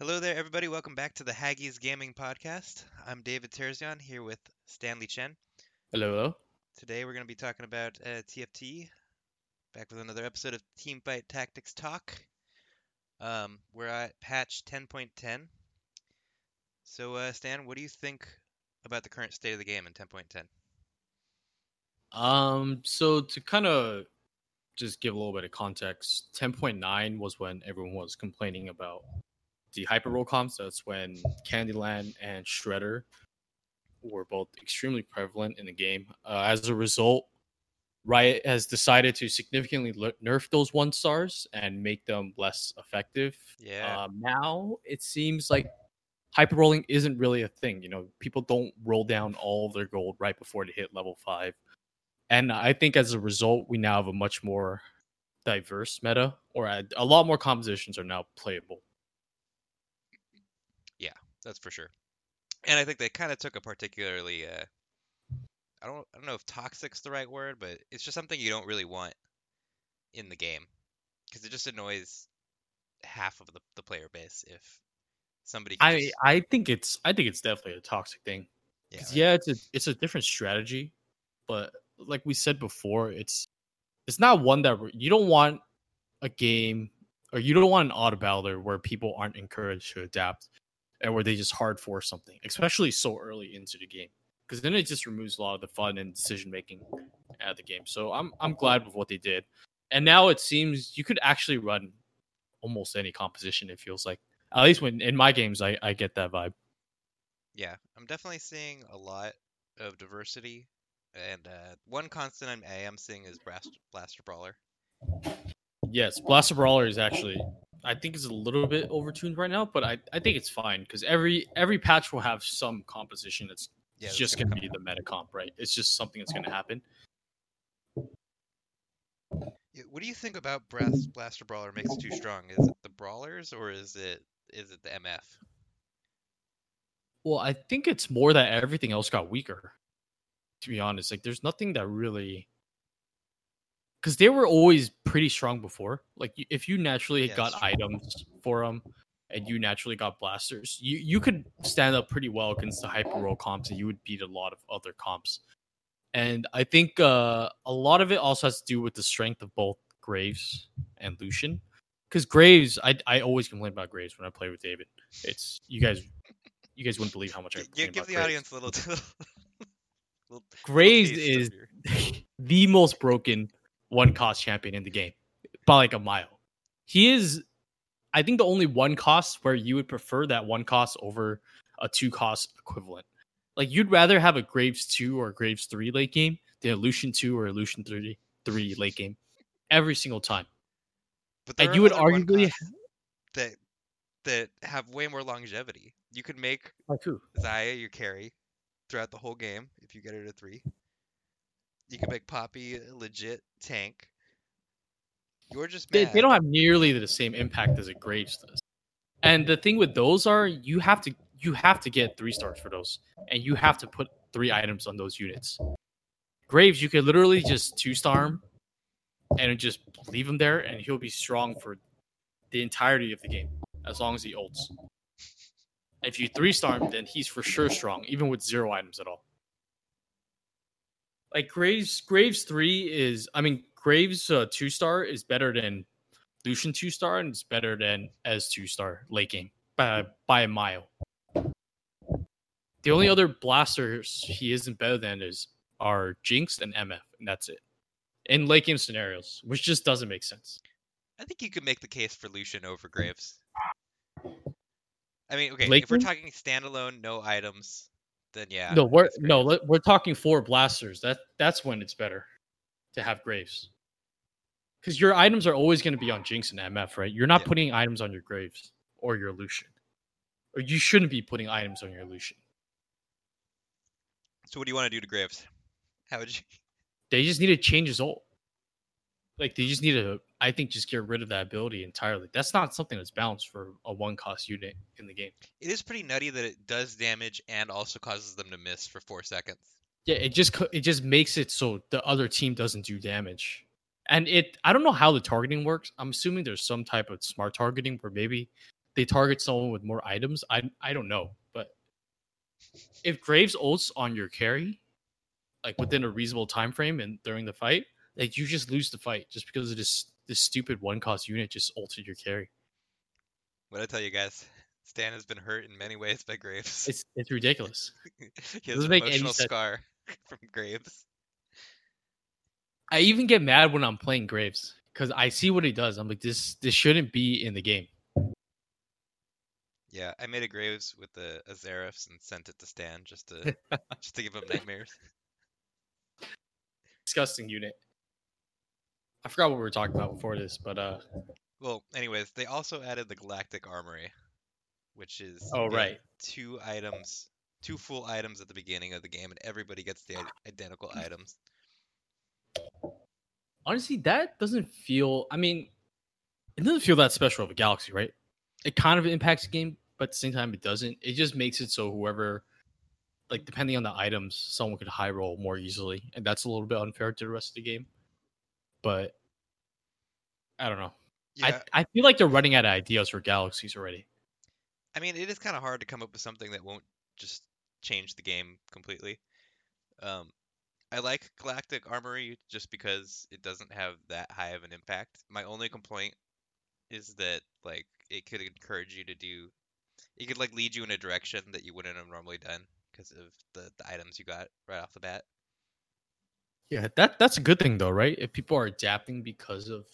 Hello there, everybody. Welcome back to the Haggis Gaming Podcast. I'm David Terzion here with Stanley Chen. Hello, hello. Today we're going to be talking about uh, TFT. Back with another episode of Teamfight Tactics Talk. Um, we're at patch 10.10. So, uh, Stan, what do you think about the current state of the game in 10.10? Um, so to kind of just give a little bit of context, 10.9 was when everyone was complaining about the hyper roll comps. That's when Candyland and Shredder were both extremely prevalent in the game. Uh, as a result, Riot has decided to significantly nerf those one stars and make them less effective. Yeah. Um, now it seems like hyper rolling isn't really a thing. You know, people don't roll down all their gold right before they hit level five. And I think as a result, we now have a much more diverse meta, or a, a lot more compositions are now playable. That's for sure. And I think they kind of took a particularly uh, I don't I don't know if toxic's the right word, but it's just something you don't really want in the game because it just annoys half of the, the player base if somebody I just- I think it's I think it's definitely a toxic thing. yeah, right? yeah, it's a it's a different strategy, but like we said before, it's it's not one that you don't want a game or you don't want an auto battler where people aren't encouraged to adapt and where they just hard force something, especially so early into the game, because then it just removes a lot of the fun and decision making out of the game. So I'm I'm glad with what they did, and now it seems you could actually run almost any composition. It feels like at least when in my games I I get that vibe. Yeah, I'm definitely seeing a lot of diversity, and uh, one constant I'm, I am seeing is Blaster, Blaster Brawler. Yes, Blaster Brawler is actually I think is a little bit overtuned right now, but I, I think it's fine because every every patch will have some composition that's Yeah, it's that's just gonna gonna be the meta comp, right? It's just something that's gonna happen. Yeah, What do you think about Brass, Blaster Brawler makes it too strong? Is it the brawlers or is it is it the MF? Well, I think it's more that everything else got weaker. To be honest, like there's nothing that really because they were always pretty strong before. Like if you naturally Yeah, got items for them and you naturally got blasters, you you could stand up pretty well against the hyper roll comps and you would beat a lot of other comps. And I think uh, a lot of it also has to do with the strength of both Graves and Lucian. Because Graves, I I always complain about Graves when I play with David. It's you guys, you guys wouldn't believe how much I. complain Give, the Graves. audience a little, little, little Graves of is the most broken one cost champion in the game by like a mile. He is, I think, the only one cost where you would prefer that one cost over a two cost equivalent. Like you'd rather have a Graves two or a Graves three late game than a Lucian two or a Lucian three three late game every single time. But And you would arguably- that that have way more longevity. You could make Like? Xayah your carry throughout the whole game if you get her to three. You could make Poppy legit tank. You're just They, they don't have nearly the same impact as a Graves does. And the thing with those are you have to you have to get three stars for those, and you have to put three items on those units. Graves, you could literally just two star him and just leave him there, and he'll be strong for the entirety of the game as long as he ults. If you three star him, then he's for sure strong, even with zero items at all. Like Graves, Graves three is, I mean, Graves uh, two star is better than Lucian two star, and it's better than as two star late game by by a mile. The only other blasters he isn't better than is are Jinx and MF, and that's it. In late game scenarios, which just doesn't make sense. I think you could make the case for Lucian over Graves. I mean, okay, Late if we're talking standalone, no items, then yeah. no, we're no, we're talking four blasters. That that's when it's better to have Graves. Because your items are always going to be on Jinx and MF, right? You're not Yeah. putting items on your Graves or your Lucian. Or you shouldn't be putting items on your Lucian. So what do you want to do to Graves? How would you? They just need to change his ult. Like they just need to, I think, just get rid of that ability entirely. That's not something that's balanced for a one cost unit in the game. It is pretty nutty that it does damage and also causes them to miss for four seconds. Yeah, it just it just makes it so the other team doesn't do damage. And it I don't know how the targeting works. I'm assuming there's some type of smart targeting where maybe they target someone with more items. I I don't know, but if Graves ults on your carry, like within a reasonable time frame and during the fight, like you just lose the fight just because of this this stupid one cost unit just altered your carry. What I tell you guys, Stan has been hurt in many ways by Graves. It's it's ridiculous. he has an make emotional scar from Graves. I even get mad when I'm playing Graves because I see what he does. I'm like, this this shouldn't be in the game. Yeah, I made a Graves with the Azerifs and sent it to Stan just to just to give him nightmares. Disgusting unit. I forgot what we were talking about before this, but uh Well, anyways, they also added the Galactic Armory, which is Oh, right. two items, two full items at the beginning of the game, and everybody gets the identical items. honestly, that doesn't feel. I mean, it doesn't feel that special of a galaxy, right? It kind of impacts the game, but at the same time, it doesn't. It just makes it so whoever, like, depending on the items, someone could high roll more easily, and that's a little bit unfair to the rest of the game. But I don't know. Yeah, I I feel like they're running out of ideas for galaxies already. I mean, it is kind of hard to come up with something that won't just change the game completely. Um, I like Galactic Armory just because it doesn't have that high of an impact. My only complaint is that like it could encourage you to do, it could like lead you in a direction that you wouldn't have normally done because of the, the items you got right off the bat. Yeah, that that's a good thing though, right? If people are adapting because of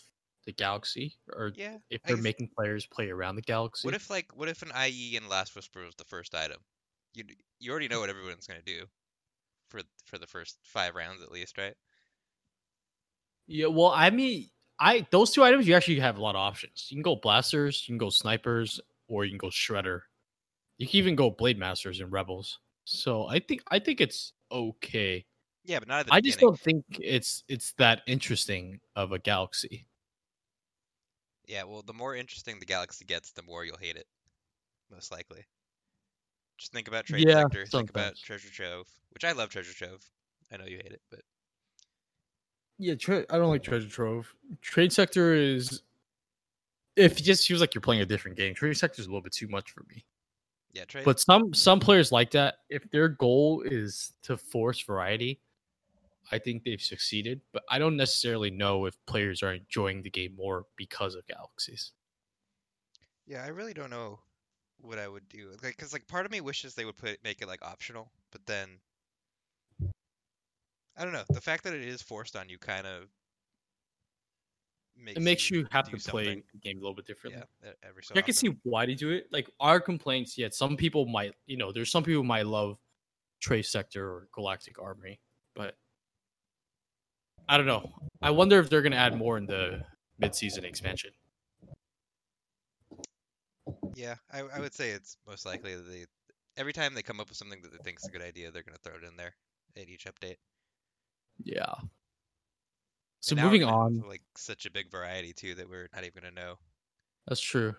the galaxy, or Yeah. if they're making players play around the galaxy. What if like what if an IE in Last Whisper was the first item? You you already know what everyone's gonna do for for the first five rounds at least, right? Yeah, well, I mean, I those two items you actually have a lot of options. You can go blasters, you can go snipers, or you can go shredder. You can even go blade masters and rebels. So I think I think it's okay. Yeah, but not at the I just don't think it's it's that interesting of a galaxy. Yeah, well, the more interesting the galaxy gets, the more you'll hate it, most likely. Just think about Trade Yeah, Sector. Think about. Treasure Trove, which I love Treasure Trove. I know you hate it, but Yeah, tre- I don't like treasure trove. Trade sector is if it just feels like you're playing a different game. Trade sector is a little bit too much for me. yeah, Trade. But some some players like that. If their goal is to force variety, I think they've succeeded. But I don't necessarily know if players are enjoying the game more because of galaxies. Yeah, I really don't know what I would do. Like, cause like part of me wishes they would put make it like optional, but then I don't know. The fact that it is forced on you kind of makes It makes you have do to play the game a little bit differently. Yeah, every so I can see why they do it. Like our complaints, yet some people might, you know, there's some people who might love Trade Sector or Galactic Armory, but I don't know. I wonder if they're gonna add more in the mid-season expansion. Yeah, I, I would say it's most likely that they every time they come up with something that they think is a good idea, they're gonna throw it in there at each update. Yeah. So And moving on, like such a big variety too that we're not even gonna know. that's true.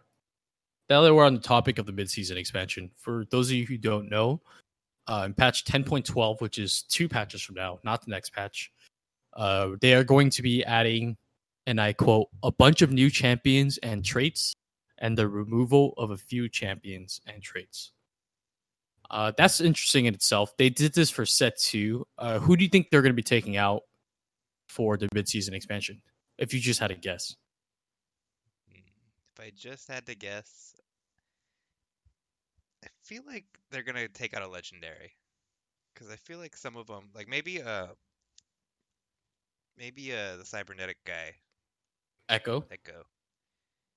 Now that we're on the topic of the mid-season expansion, for those of you who don't know, uh, in patch 10.12, which is two patches from now, not the next patch, uh, they are going to be adding, and I quote, a bunch of new champions and traits, and the removal of a few champions and traits. Uh, that's interesting in itself. They did this for set two. Uh, who do you think they're going to be taking out for the mid-season expansion? If you just had a guess. If I just had to guess, I feel like they're gonna take out a legendary, because I feel like some of them, like maybe uh, maybe uh the cybernetic guy, Ekko. Ekko.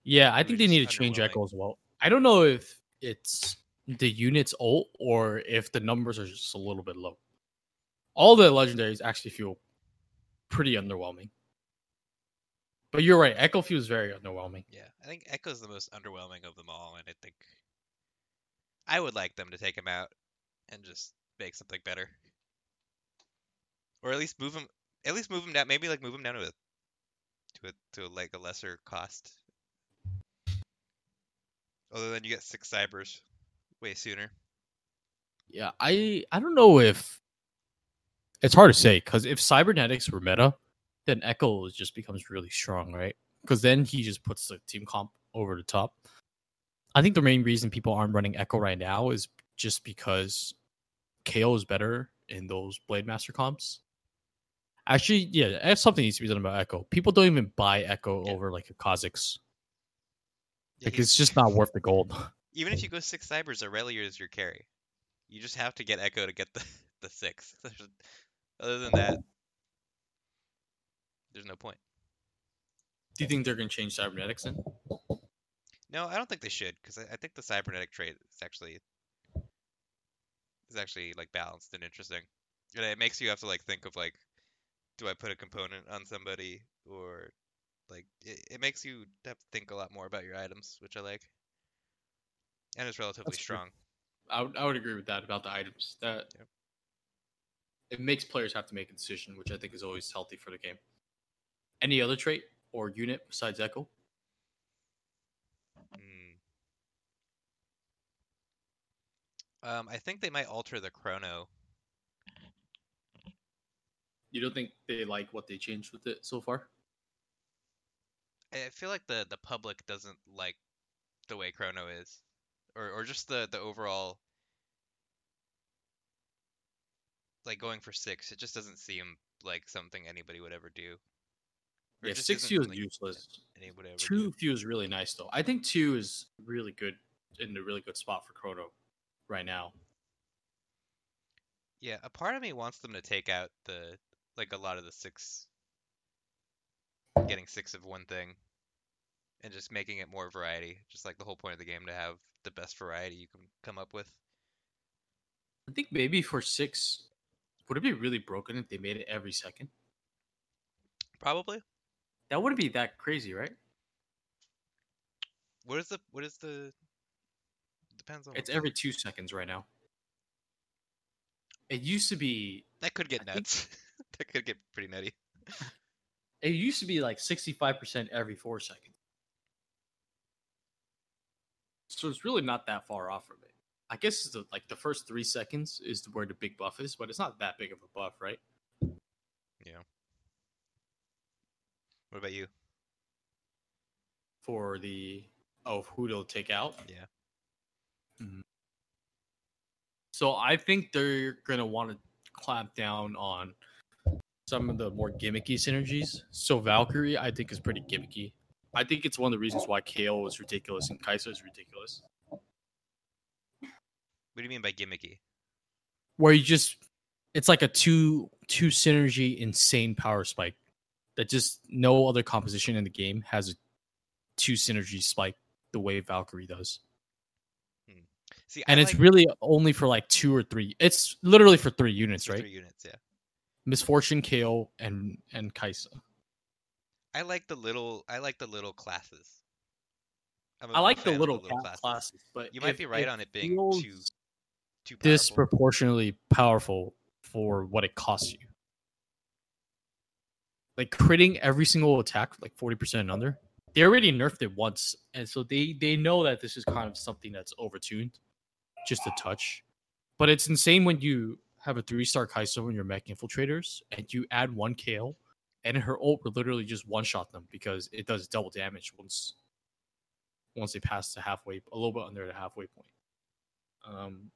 Yeah, I think they need to change. Ekko as well. I don't know if it's the unit's ult or if the numbers are just a little bit low. All the legendaries actually feel pretty underwhelming. But you're right, Ekko feels very underwhelming. Yeah, I think Ekko's the most underwhelming of them all, and I think I would like them to take him out and just make something better, or at least move him. At least move him down. Maybe like move him down to a to a to a, like a lesser cost. Other than you get six cybers way sooner. Yeah, I I don't know if it's hard to say because if cybernetics were meta, then Ekko just becomes really strong, right? Because then he just puts the team comp over the top. I think the main reason people aren't running Ekko right now is just because Kayle is better in those Blade Master comps. Actually, yeah, that's something needs to be done about Ekko. People don't even buy Ekko Yeah. over like a Kha'Zix. Yeah, Like it's just not worth the gold. even if you go six cybers, Irelia is your carry. You just have to get Ekko to get the the six. Other than that, there's no point. Do you think they're gonna change cybernetics then? No, I don't think they should, because I, I think the cybernetic trait is actually is actually like balanced and interesting. And it makes you have to like think of like, do I put a component on somebody or like it, it makes you have to think a lot more about your items, which I like. And it's relatively That's true. strong. I would, I would agree with that about the items. That it makes players have to make a decision, which I think is always healthy for the game. Any other trait or unit besides Ekko? Hmm. Um, I think they might alter the chrono. You don't think they like what they changed with it so far? I feel like the the public doesn't like the way chrono is, or or just the the overall like going for six. It just doesn't seem like something anybody would ever do. Or Yeah, six feels like, useless. Anybody ever Two do. feels really nice though. I think two is really good in a really good spot for Chrono right now. Yeah, a part of me wants them to take out the like a lot of the six getting six of one thing and just making it more variety. Just like the whole point of the game to have the best variety you can come up with. I think maybe for six, would it be really broken if they made it every second? Probably. That wouldn't be that crazy, right? What is the what is the depends on It's every two seconds right now. It used to be that could get I nuts. that could get pretty nutty. it used to be like 65% every four seconds. So it's really not that far off from it. I guess it's the, like the first three seconds is where the big buff is, but it's not that big of a buff, right? Yeah. What about you? For the oh who they'll take out. Yeah. Mhm. So I think they're gonna want to clamp down on some of the more gimmicky synergies. So Valkyrie, I think, is pretty gimmicky. I think it's one of the reasons why Kayle is ridiculous and Kai'Sa is ridiculous. What do you mean by gimmicky? Where you just it's like a two two synergy insane power spike that just no other composition in the game has a two synergy spike the way Valkyrie does. Hmm. See, And I it's like really only for like two or three. It's literally for three units, right? three units, yeah. Misfortune, Kayle, and and Kai'Sa. I like the little I like the little classes. I'm a I big like the little classes. classes, but You might if be right it on it being too too powerful. disproportionately powerful for what it costs you. Like critting every single attack, like forty percent and under. They already nerfed it once, and so they they know that this is kind of something that's overtuned, just a touch. But it's insane when you have a three star Kai'Sa when you're mech infiltrators, and you add one Kayle, and her ult will literally just one shot them because it does double damage once once they pass the halfway, a little bit under the halfway point. Um,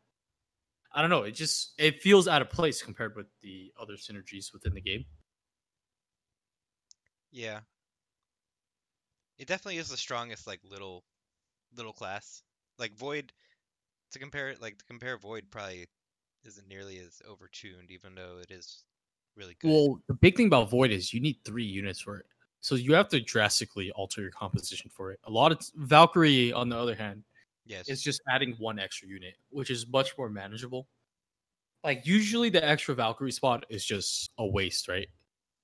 I don't know. It just it feels out of place compared with the other synergies within the game. Yeah. It definitely is the strongest like little little class. Like Void to compare like to compare Void probably isn't nearly as overtuned even though it is really good. Well, the big thing about Void is you need three units for it, so you have to drastically alter your composition for it. A lot of Valkyrie, on the other hand, yes. is just adding one extra unit, which is much more manageable. Like usually, the extra Valkyrie spot is just a waste, right?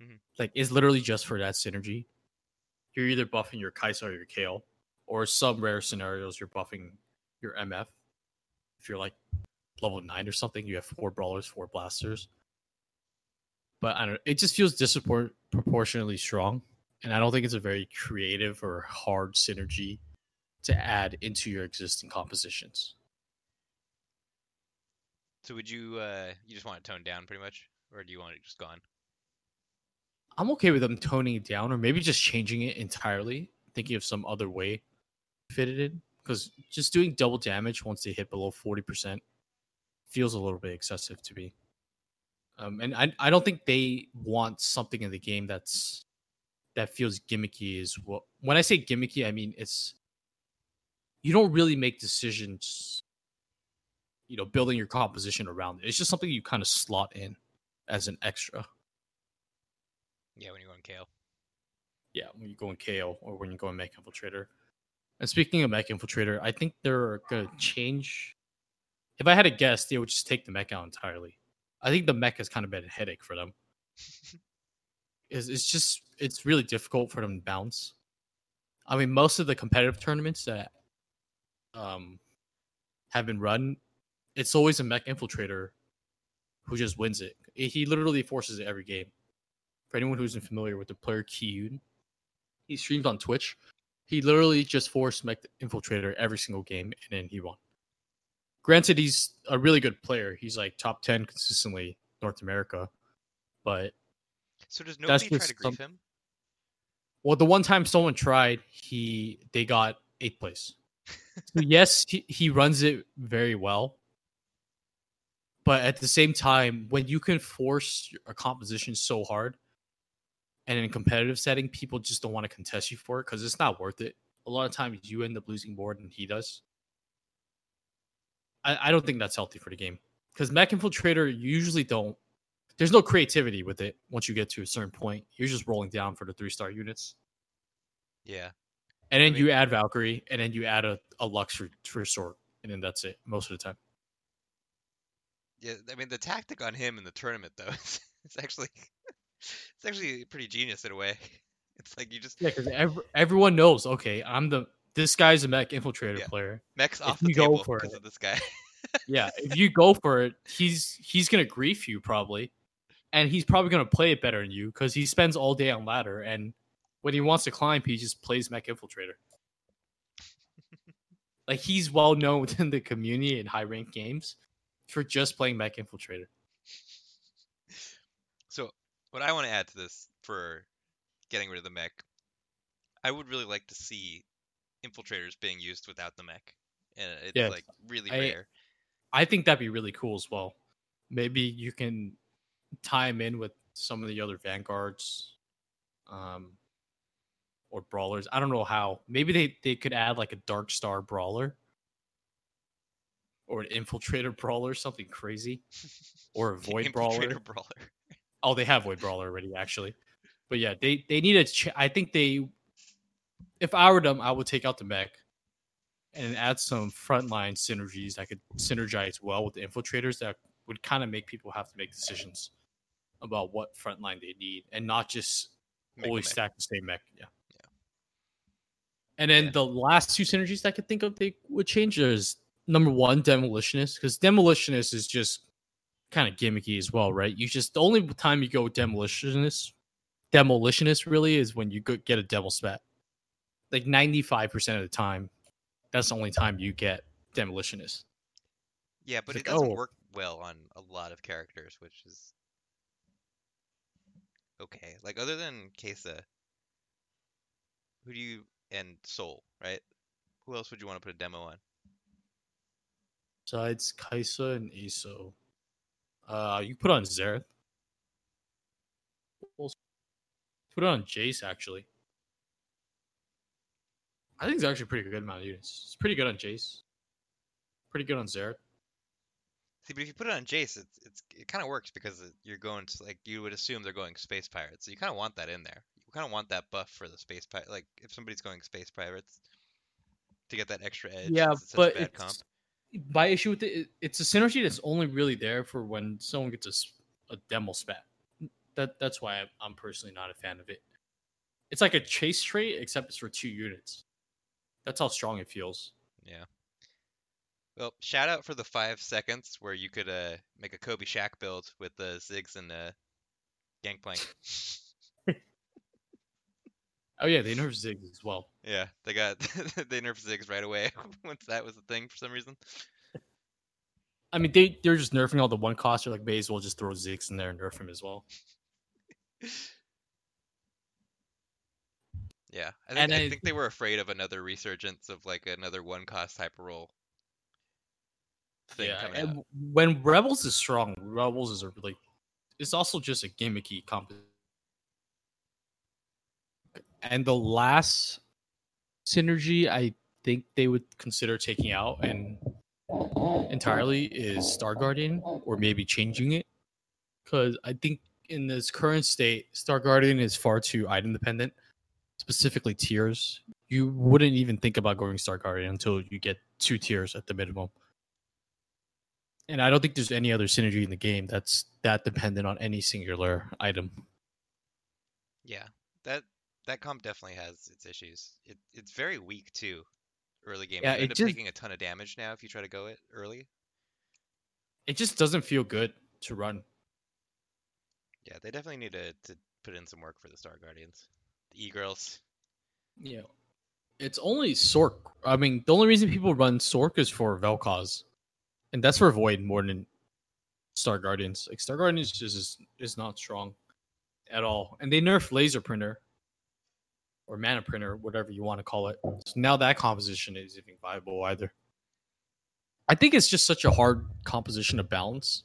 Mhm. Like it's literally just for that synergy. You're either buffing your Kai'Sa or your Kayle, or some rare scenarios you're buffing your MF. If you're like level nine or something, you have four brawlers, four blasters. But I don't. It just feels disproportionately strong, and I don't think it's a very creative or hard synergy to add into your existing compositions. So would you uh you just want it toned down pretty much? Or do you want it just gone? I'm okay with them toning it down or maybe just changing it entirely, thinking of some other way to fit it in. because just doing double damage once they hit below forty percent feels a little bit excessive to me. Um, and I I don't think they want something in the game that's that feels gimmicky. Is what when I say gimmicky, I mean it's you don't really make decisions. You know, building your composition around it. It's just something you kind of slot in as an extra. Yeah, when you're going Kayle. Yeah, when you go in Kayle or when you go in Mech Infiltrator. And speaking of Mech Infiltrator, I think they're gonna change. If I had a guess, they would just take the mech out entirely. I think the mech has kind of been a headache for them. it's, it's just it's really difficult for them to bounce. I mean, most of the competitive tournaments that um have been run, it's always a mech infiltrator who just wins it. He literally forces it every game. For anyone who's familiar with the player Kiyoon, he streams on Twitch. He literally just forced mech infiltrator every single game, and then he won. Granted, he's a really good player. He's like top ten consistently North America, but So does nobody try to grief some- him? Well, the one time someone tried, he they got eighth place. so yes, he, he runs it very well. But at the same time, when you can force a composition so hard, and in a competitive setting, people just don't want to contest you for it because it's not worth it. A lot of times you end up losing more than he does. I, I don't think that's healthy for the game. Because Mech Infiltrator you usually don't there's no creativity with it once you get to a certain point. You're just rolling down for the three star units. Yeah. And then mean- you add Valkyrie, and then you add a, a Lux for, for sword, and then that's it most of the time. Yeah, I mean the tactic on him in the tournament though, is it's actually it's actually pretty genius in a way. It's like you just Yeah, because ev- everyone knows, okay, I'm the this guy's a mech infiltrator Yeah. player. mechs if off the you go table for because it- of this guy. Yeah, if you go for it, he's he's gonna grief you probably, and he's probably gonna play it better than you because he spends all day on ladder, and when he wants to climb, he just plays mech infiltrator. like he's well known within the community in high ranked games for just playing mech infiltrator. So what I want to add to this for getting rid of the mech, I would really like to see infiltrators being used without the mech, and it's Yes, like really I- rare. I think that'd be really cool as well. Maybe you can tie him in with some of the other vanguards, um, or brawlers. I don't know how. Maybe they they could add like a dark star brawler, or an infiltrator brawler, something crazy, or a void brawler. brawler. Oh, they have void brawler already, actually. But yeah, they they need a. Ch- I think they. If I were them, I would take out the mech, and add some frontline synergies that could synergize well with the infiltrators that would kind of make people have to make decisions about what frontline they need, and not just Make always stack the same mech. Yeah. Yeah. And then Yeah. the last two synergies that I could think of they would change is number one, demolitionist, because demolitionist is just kind of gimmicky as well, right? You just the only time you go with demolitionist, demolitionist really is when you go get a devil spat. Like ninety five percent of the time, that's the only time you get demolitionist. Yeah, but like, it doesn't oh. work well on a lot of characters, which is okay. Like other than Kai'Sa, who do you and Soul, right? Who else would you want to put a demo on? Besides Kai'Sa and Aso, uh, you put on Xerath. Put it on Jace actually. I think it's actually a pretty good amount of units. It's pretty good on Jace. Pretty good on Xerath. See, but if you put it on Jace, it's, it's it kind of works because it, you're going to like you would assume they're going space pirates, so you kind of want that in there. You kind of want that buff for the space pirate. Like if somebody's going space pirates, to get that extra edge. Yeah, since it's but a bad comp. my issue with it, it- it's a synergy that's only really there for when someone gets a, a demo spat. That that's why I'm, I'm personally not a fan of it. It's like a chase trait, except it's for two units. That's how strong it feels. Yeah. Well, shout out for the five seconds where you could uh make a Kobe Shack build with the Ziggs and uh, Gangplank. Oh yeah, they nerf Ziggs as well. yeah, they got they nerfed Ziggs right away once that was a thing for some reason. I mean, they they're just nerfing all the one cost. They're like, may as well just throw zigs in there and nerf him as well. Yeah, I think And I I- think they were afraid of another resurgence of like another one cost hyper roll thing yeah, coming and out. when Rebels is strong, Rebels is a really it's also just a gimmicky comp. And the last synergy I think they would consider taking out and entirely is Star Guardian or maybe changing it. Cause I think in this current state, Star Guardian is far too item dependent, specifically tears. You wouldn't even think about going Star Guardian until you get two tears at the minimum. And I don't think there's any other synergy in the game that's that dependent on any singular item. Yeah, that that comp definitely has its issues. It it's very weak too. Early game, Yeah, you end up just- taking a ton of damage now if you try to go it early. It just doesn't feel good to run. Yeah, they definitely need to to put in some work for the Star Guardians, the E girls. Yeah. It's only Sork. I mean, the only reason people run Sork is for Vel'Koz. And that's for Void more than Star Guardians. Like Star Guardians just is, is not strong at all. And they nerf laser printer or mana printer, whatever you want to call it. So now that composition is even viable either. I think it's just such a hard composition to balance.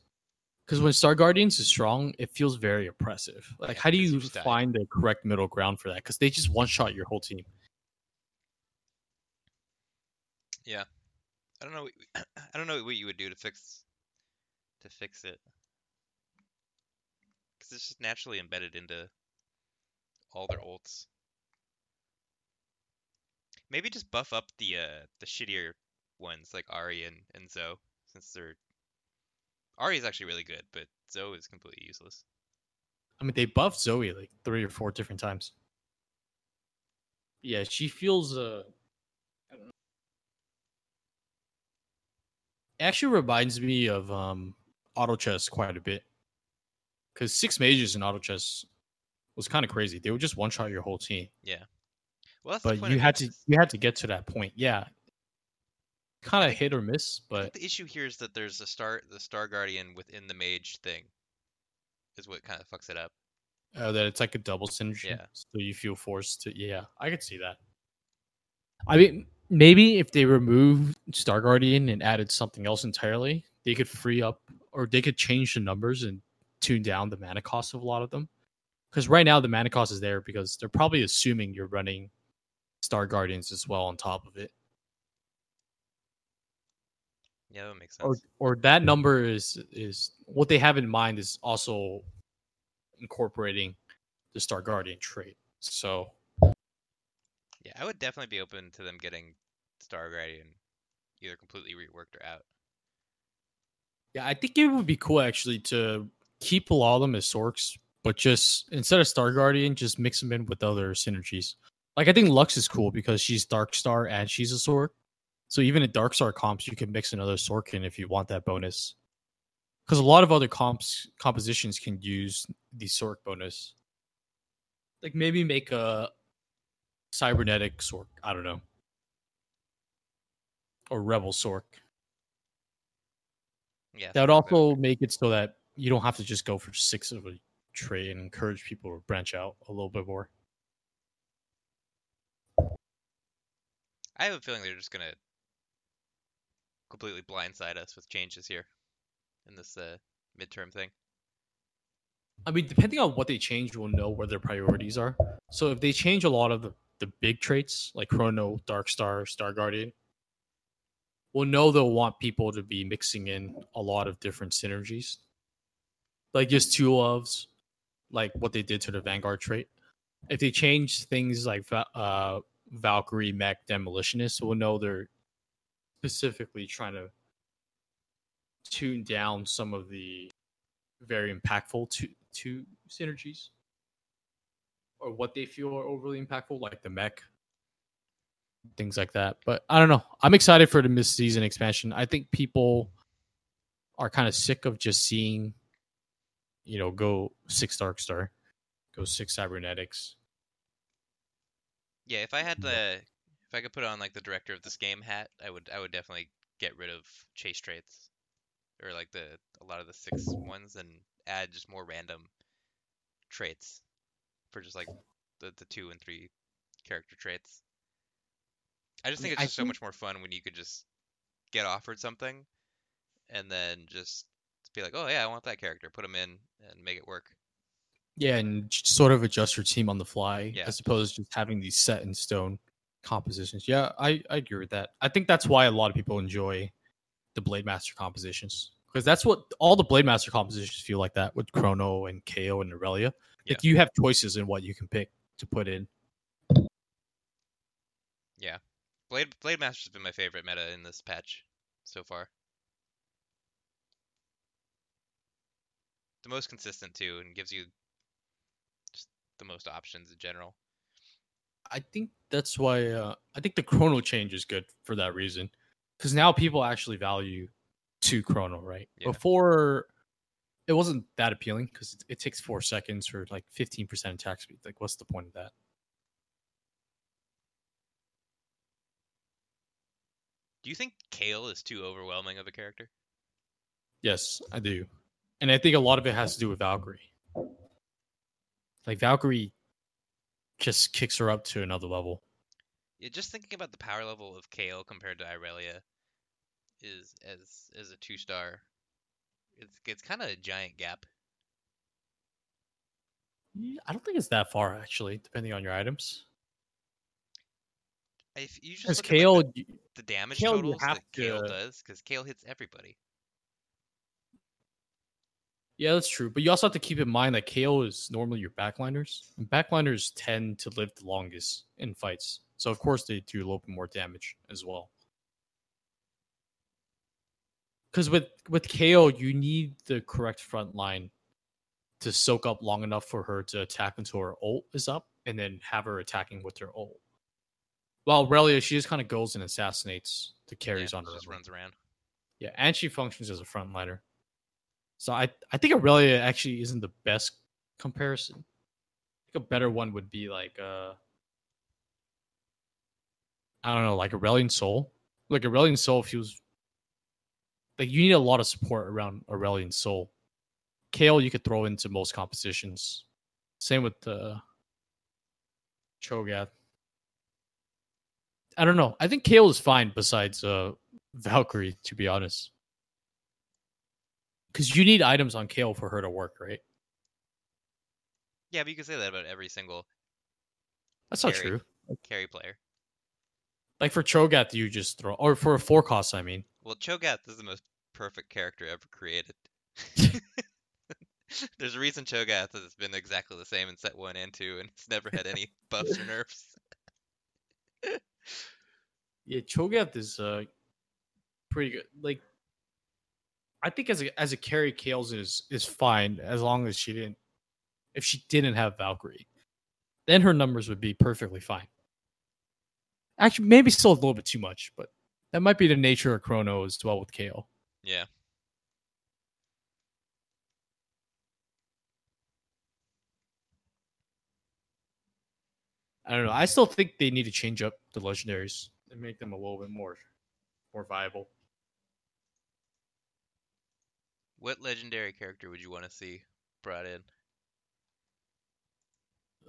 Because when Star Guardians is strong, it feels very oppressive. Like, how do you you just die. find the correct middle ground for that? Because they just one shot your whole team. Yeah, I don't know. what- I don't know what you would do to fix to fix it, because it's just naturally embedded into all their ults. Maybe just buff up the uh the shittier ones like Ahri and, and Zoe, since they're Ahri is actually really good, but Zoe is completely useless. I mean, they buffed Zoe like three or four different times. Yeah, she feels. Uh, I don't know. It actually reminds me of um, auto chess quite a bit. Because six mages in auto chess was kind of crazy. They would just one shot your whole team, Yeah. Well, but you had to you had to get to that point. Yeah, kind of hit or miss, but the issue here is that there's a star the Star Guardian within the mage thing, is what kind of fucks it up. uh, that it's like a double synergy. Yeah. So you feel forced to. Yeah, I could see that. I mean, maybe if they removed Star Guardian and added something else entirely, they could free up or they could change the numbers and tune down the mana cost of a lot of them. Because right now the mana cost is there because they're probably assuming you're running Star Guardians as well on top of it. Yeah, that makes or sense. or that number is is what they have in mind is also incorporating the Star Guardian trait. So Yeah, I would definitely be open to them getting Star Guardian either completely reworked or out. yeah, I think it would be cool actually to keep a lot of them as Sorks, but just instead of Star Guardian, just mix them in with other synergies. Like I think Lux is cool because she's Dark Star and she's a Sork. So even in Dark Star comps, you can mix another Sork in if you want that bonus. Because a lot of other comps compositions can use the Sork bonus. Like maybe make a cybernetic Sork. I don't know. Or Rebel Sork. Yeah, That would also make it so that you don't have to just go for six of a trade and encourage people to branch out a little bit more. I have a feeling they're just gonna completely blindside us with changes here in this uh, midterm thing. I mean, depending on what they change, we'll know where their priorities are. So if they change a lot of the, the big traits like Chrono, Dark Star, Star Guardian, we'll know they'll want people to be mixing in a lot of different synergies. Like just two loves, like what they did to the Vanguard trait. If they change things like uh, Valkyrie, Mech, Demolitionist, we'll know they're specifically trying to tune down some of the very impactful to to synergies? Or what they feel are overly impactful like the mech things like that. But i don't know. I'm excited for the mid-season expansion. I think people are kind of sick of just seeing you know go six dark star go six cybernetics. Yeah, if I had Yeah. If I could put on like the director of this game hat, I would I would definitely get rid of chase traits or like the a lot of the six ones and add just more random traits for just like the the two and three character traits. I just I think it's just so much more fun when you could just get offered something and then just be like, "Oh yeah, I want that character." Put them in and make it work. Yeah, and sort of adjust your team on the fly Yeah. as opposed to just having these set in stone compositions. Yeah, I, I agree with that. I think that's why a lot of people enjoy the Blade Master compositions because that's what all the Blade Master compositions feel like that with Chrono and Kayle and Irelia. Yeah. Like you have choices in what you can pick to put in. Yeah, Blade Blade Master's been my favorite meta in this patch so far. The most consistent too, and gives you just the most options in general. I think that's why uh, I think the chrono change is good for that reason. Because now people actually value two chrono, right? Yeah. Before it wasn't that appealing because it, it takes four seconds for like 15% attack speed. Like, what's the point of that? Do you think Kayle is too overwhelming of a character? Yes, I do. And I think a lot of it has to do with Valkyrie. Like, Valkyrie just kicks her up to another level. Yeah, just thinking about the power level of Kayle compared to Irelia is as as a two star. It's it's kind of a giant gap. Yeah, I don't think it's that far, actually, depending on your items. If you just Because look at, like, Kayle, the, the damage Kayle, totals that Kayle to- does, because Kayle hits everybody. Yeah, that's true. But you also have to keep in mind that Kayle is normally your backliners, and backliners tend to live the longest in fights. So of course they do a little bit more damage as well. Because with with Kayle, you need the correct front line to soak up long enough for her to attack until her ult is up, and then have her attacking with her ult. While Relia, she just kind of goes and assassinates the Yeah, carries on her. just runs around. Yeah, and she functions as a frontliner. So I I think Irelia actually isn't the best comparison. I think a better one would be like uh I don't know, like Aurelion Sol. Like Aurelion Sol feels like you need a lot of support around Aurelion Sol. Kayle you could throw into most compositions. Same with the Cho'Gath. I don't know. I think Kale is fine besides uh Valkyrie, to be honest. Because you need items on Kayle for her to work, right? Yeah, but you can say that about every single That's not Carry. true. carry player. Like for Cho'Gath, you just throw, or for a four cost, I mean. Well, Cho'Gath is the most perfect character ever created. There's a reason Cho'Gath has been exactly the same in set one and two, and it's never had any buffs or nerfs. Yeah, Cho'Gath is uh pretty good. Like, I think as a as a carry, Kayle's is is fine as long as she didn't. If she didn't have Valkyrie, then her numbers would be perfectly fine. Actually, maybe still a little bit too much, but that might be the nature of Chrono as well with Kayle. Yeah. I don't know. I still think they need to change up the legendaries and make them a little bit more more viable. What legendary character would you want to see brought in?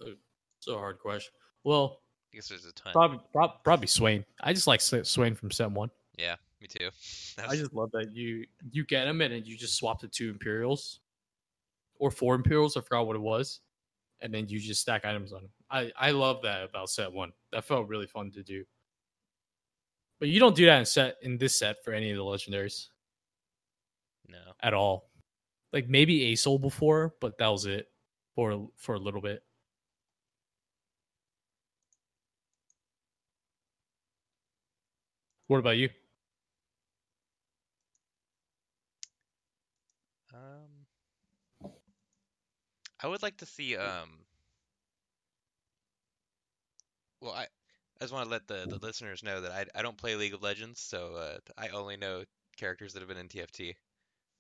Uh, it's a hard question. Well, I guess there's a ton. probably prob- probably Swain. I just like Swain from Set One. Yeah, me too. I just love that you you get him and then you just swap the two Imperials or four Imperials. I forgot what it was, and then you just stack items on him. I I love that about Set One. That felt really fun to do. But you don't do that in set in this set for any of the legendaries. No. at all. Like maybe Asol before, but that was it for for a little bit. What about you? Um, I would like to see. Um, well, I, I just want to let the, the listeners know that I, I don't play League of Legends, so uh, I only know characters that have been in TFT.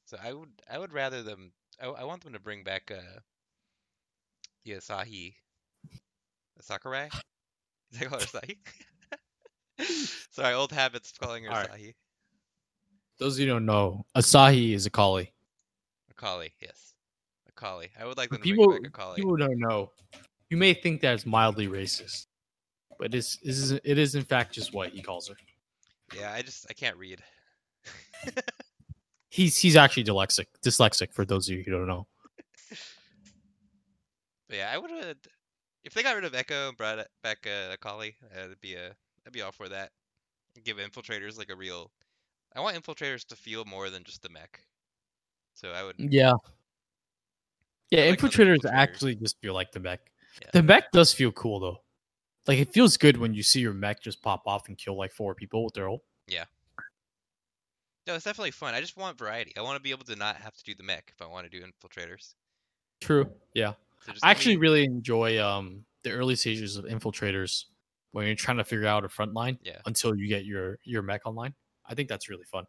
So I would I would rather them. I, I want them to bring back uh, the Asahi, Sakurai. Is that called Asahi? Sorry, old habits of calling her All right. Asahi. Those of you who don't know, Asahi is a collie. Akali, yes. Akali. I would like them to people, bring back Akali. people don't know. You may think that it's mildly racist, But it is, it is it is in fact just what he calls her. Yeah, I just I can't read. He's he's actually dyslexic. Dyslexic for those of you who don't know. But yeah, I would have if they got rid of Ekko and brought back uh, Akali, I'd be a I'd be all for that. Give infiltrators like a real. I want infiltrators to feel more than just the mech. So I would. Yeah. Yeah, like infiltrators infiltrators. actually just feel like the mech. Yeah. The mech does feel cool though. Like it feels good when you see your mech just pop off and kill like four people with their ult. No, it's definitely fun. I just want variety. I want to be able to not have to do the mech if I want to do infiltrators. True. Yeah. So I actually me- really enjoy um the early stages of infiltrators when you're trying to figure out a front line Yeah. until you get your your mech online. I think that's really fun.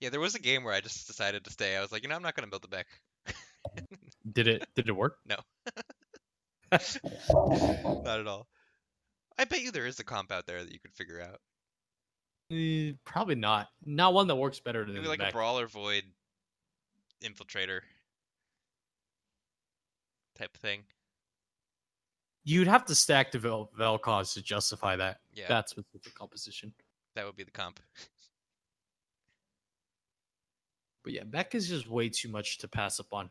Yeah, there was a game where I just decided to stay. I was like, you know, I'm not gonna build the mech. Did it did it work? No. not at all. I bet you there is a comp out there that you could figure out. Eh, probably not. Not one that works better than Maybe like a brawler void infiltrator type thing. You'd have to stack the Vel- Vel'Koz to justify that Yeah, that specific composition. that would be the comp. But yeah, mech is just way too much to pass up on.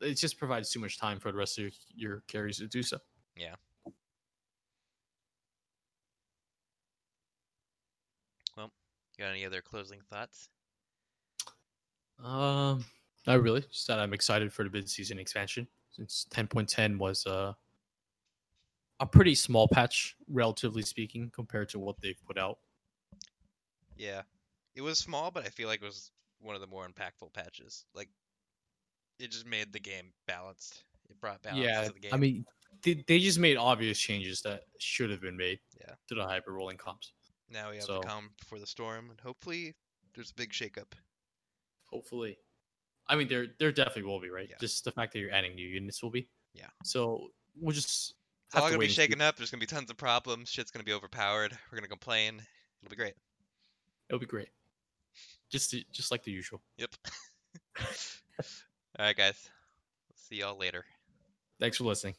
It just provides too much time for the rest of your, your carries to do so. Got any other closing thoughts? Um, not really. Just that I'm excited for the mid-season expansion since 10.10 was uh, a pretty small patch, relatively speaking, compared to what they've put out. Yeah, it was small, but I feel like it was one of the more impactful patches. Like, it just made the game balanced. It brought balance yeah, to the game. I mean, they, they just made obvious changes that should have been made. Yeah. To the hyper rolling comps. Now we have so- the calm before the storm, and hopefully there's a big shakeup. Hopefully. I mean, there there definitely will be, right? Yeah. Just the fact that you're adding new units will be. Yeah. So we'll just It's all have to gonna be wait see. shaken up. There's gonna be tons of problems. Shit's gonna be overpowered. We're gonna complain. It'll be great. It'll be great. Just the- just like the usual. Yep. all right, guys. See y'all later. Thanks for listening.